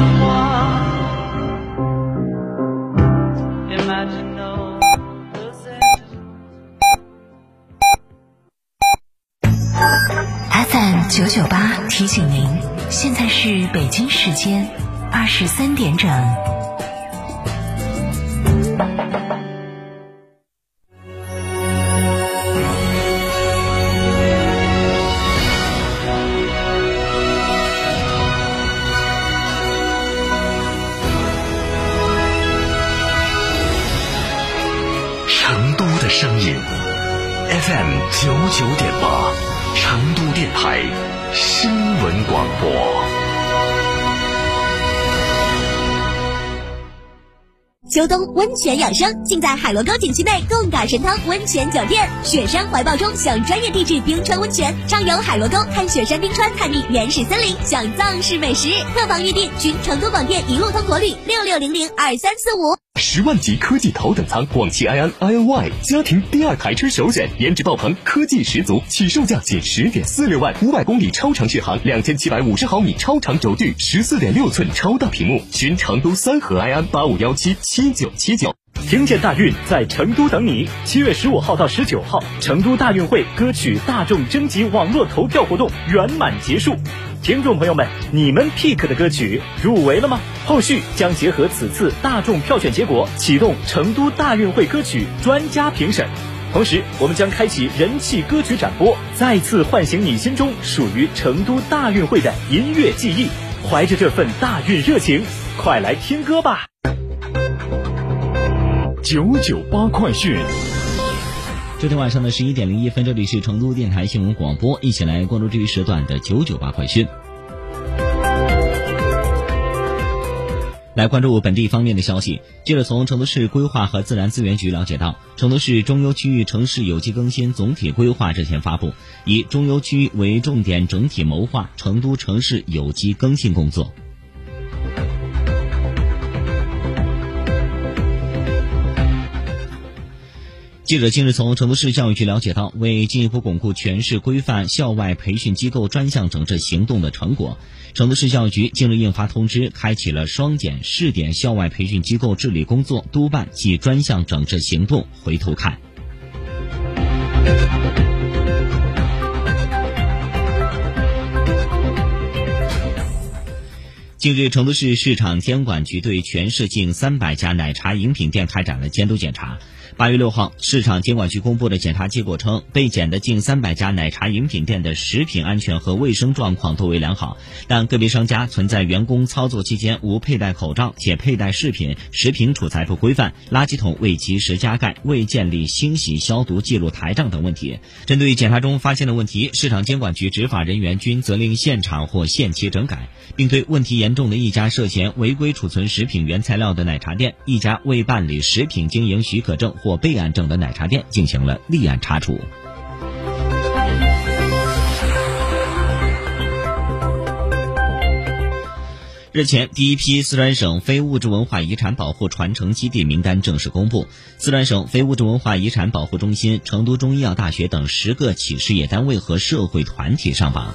FM 九九八提醒您，现在是北京时间二十三点整。成都的声音，FM 九九点八，成都电台新闻广播。秋冬温泉养生，尽在海螺沟景区内贡嘎神汤温泉酒店。雪山怀抱中享专业地质冰川温泉，畅游海螺沟，看雪山冰川，探秘原始森林，享藏式美食。客房预订，寻成都广电一路通国旅六六零零二三四五。十万级科技头等舱广汽埃安 iNY 家庭第二台车首选，颜值爆棚，科技十足，起售价仅十点四六万，五百公里超长续航，两千七百五十毫米超长轴距，十四点六寸超大屏幕。寻成都三河埃安八五幺七七九七九。听见大运在成都等你。七月十五号到十九号，成都大运会歌曲大众征集网络投票活动圆满结束。听众朋友们，你们 pick 的歌曲入围了吗？后续将结合此次大众票选结果，启动成都大运会歌曲专家评审。同时，我们将开启人气歌曲展播，再次唤醒你心中属于成都大运会的音乐记忆。怀着这份大运热情，快来听歌吧！九九八快讯。昨天晚上的十一点零一分，这里是成都电台新闻广播，一起来关注这一时段的九九八快讯。来关注本地方面的消息。记者从成都市规划和自然资源局了解到，成都市中优区域城市有机更新总体规划日前发布，以中优区为重点，整体谋划成都城市有机更新工作。记者近日从成都市教育局了解到，为进一步巩固全市规范校外培训机构专项整治行动的成果，成都市教育局近日印发通知，开启了双减试点校外培训机构治理工作督办及专项整治行动。回头看。近日，成都市市场监管局对全市近三百家奶茶饮品店开展了监督检查。八月六号，市场监管局公布的检查结果称，被检的近三百家奶茶饮品店的食品安全和卫生状况都为良好，但个别商家存在员工操作期间无佩戴口罩、且佩戴饰品、食品储材不规范、垃圾桶未及时加盖、未建立清洗消毒记录台账等问题。针对检查中发现的问题，市场监管局执法人员均责令现场或限期整改，并对问题严重的一家涉嫌违规储存食品原材料的奶茶店、一家未办理食品经营许可证或备案证的奶茶店进行了立案查处。日前，第一批四川省非物质文化遗产保护传承基地名单正式公布，四川省非物质文化遗产保护中心、成都中医药大学等十个企事业单位和社会团体上榜。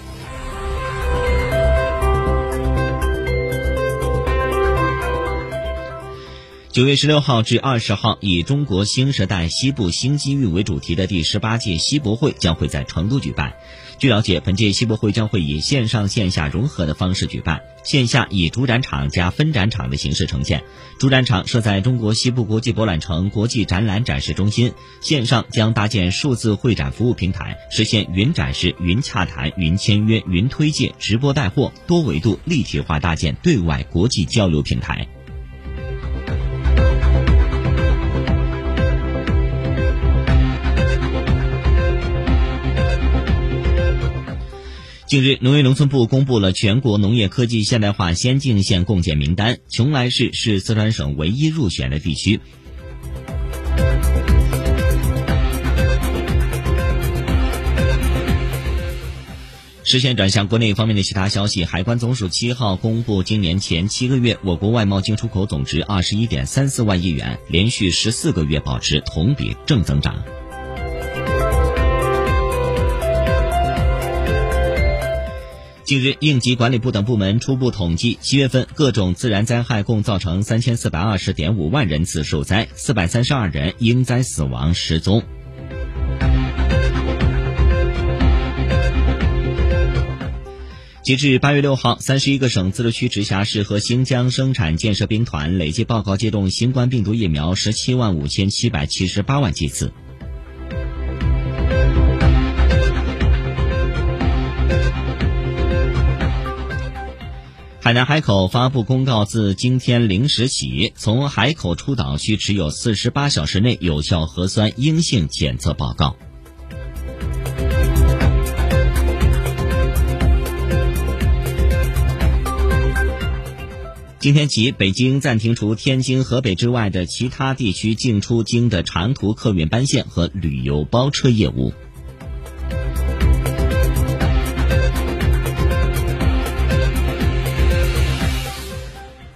九月十六号至二十号，以“中国新时代西部新机遇”为主题的第十八届西博会将会在成都举办。据了解，本届西博会将会以线上线下融合的方式举办，线下以主展场加分展场的形式呈现。主展场设在中国西部国际博览城国际展览展示中心，线上将搭建数字会展服务平台，实现云展示、云洽谈、云签约、云推介、直播带货，多维度立体化搭建对外国际交流平台。近日，农业农村部公布了全国农业科技现代化先进县共建名单，邛崃市是四川省唯一入选的地区。视线转向国内方面的其他消息，海关总署七号公布，今年前七个月，我国外贸进出口总值二十一点三四万亿元，连续十四个月保持同比正增长。近日，应急管理部等部门初步统计，七月份各种自然灾害共造成三千四百二十点五万人次受灾，四百三十二人因灾死亡失踪。截至八月六号，三十一个省、自治区、直辖市和新疆生产建设兵团累计报告接种新冠病毒疫苗十七万五千七百七十八万剂次。海南海口发布公告，自今天零时起，从海口出岛需持有四十八小时内有效核酸阴性检测报告。今天起，北京暂停除天津、河北之外的其他地区进出京的长途客运班线和旅游包车业务。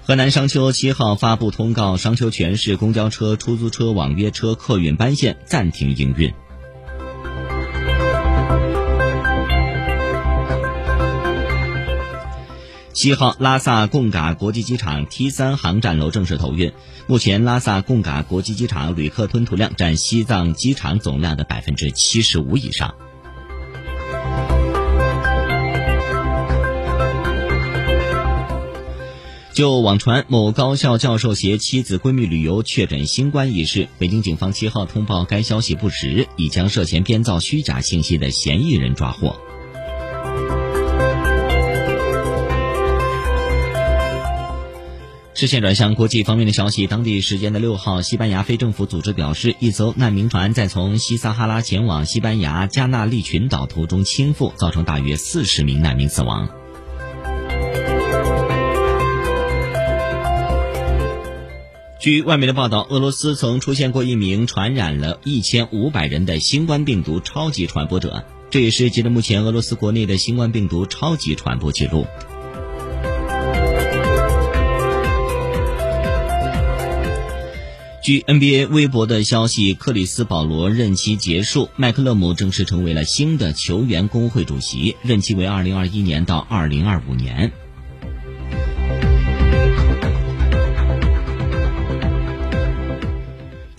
河南商丘七号发布通告，商丘全市公交车、出租车、网约车客运班线暂停营运。七号，拉萨贡嘎国际机场 T 三航站楼正式投运。目前，拉萨贡嘎国际机场旅客吞吐量占西藏机场总量的百分之七十五以上。就网传某高校教授携妻子闺蜜旅游确诊新冠一事，北京警方七号通报该消息不实，已将涉嫌编造虚假信息的嫌疑人抓获。视线转向国际方面的消息，当地时间的六号，西班牙非政府组织表示，一艘难民船在从西撒哈拉前往西班牙加纳利群岛途中倾覆，造成大约四十名难民死亡。据外媒的报道，俄罗斯曾出现过一名传染了一千五百人的新冠病毒超级传播者，这也是截至目前俄罗斯国内的新冠病毒超级传播记录。据 NBA 微博的消息，克里斯保罗任期结束，麦克勒姆正式成为了新的球员工会主席，任期为二零二一年到二零二五年。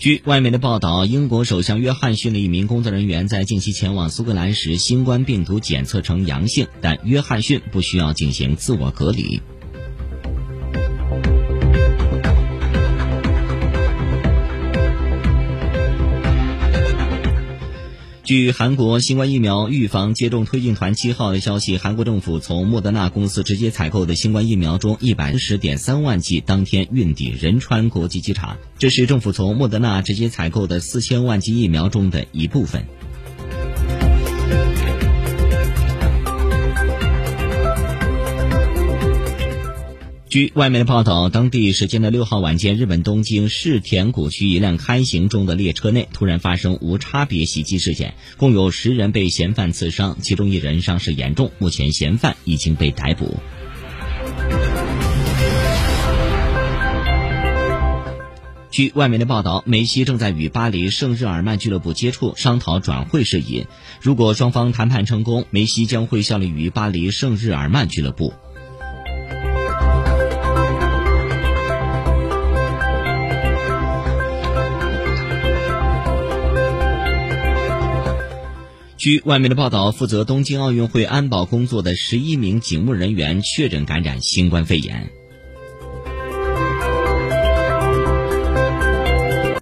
据外媒的报道，英国首相约翰逊的一名工作人员在近期前往苏格兰时，新冠病毒检测呈阳性，但约翰逊不需要进行自我隔离。据韩国新冠疫苗预防接种推进团七号的消息，韩国政府从莫德纳公司直接采购的新冠疫苗中一百十点三万剂当天运抵仁川国际机场，这是政府从莫德纳直接采购的四千万剂疫苗中的一部分。据外媒的报道，当地时间的六号晚间，日本东京世田谷区一辆开行中的列车内突然发生无差别袭击事件，共有十人被嫌犯刺伤，其中一人伤势严重，目前嫌犯已经被逮捕。据外媒的报道，梅西正在与巴黎圣日耳曼俱乐部接触，商讨转会事宜。如果双方谈判成功，梅西将会效力于巴黎圣日耳曼俱乐部。据外媒的报道，负责东京奥运会安保工作的十一名警务人员确诊感染新冠肺炎。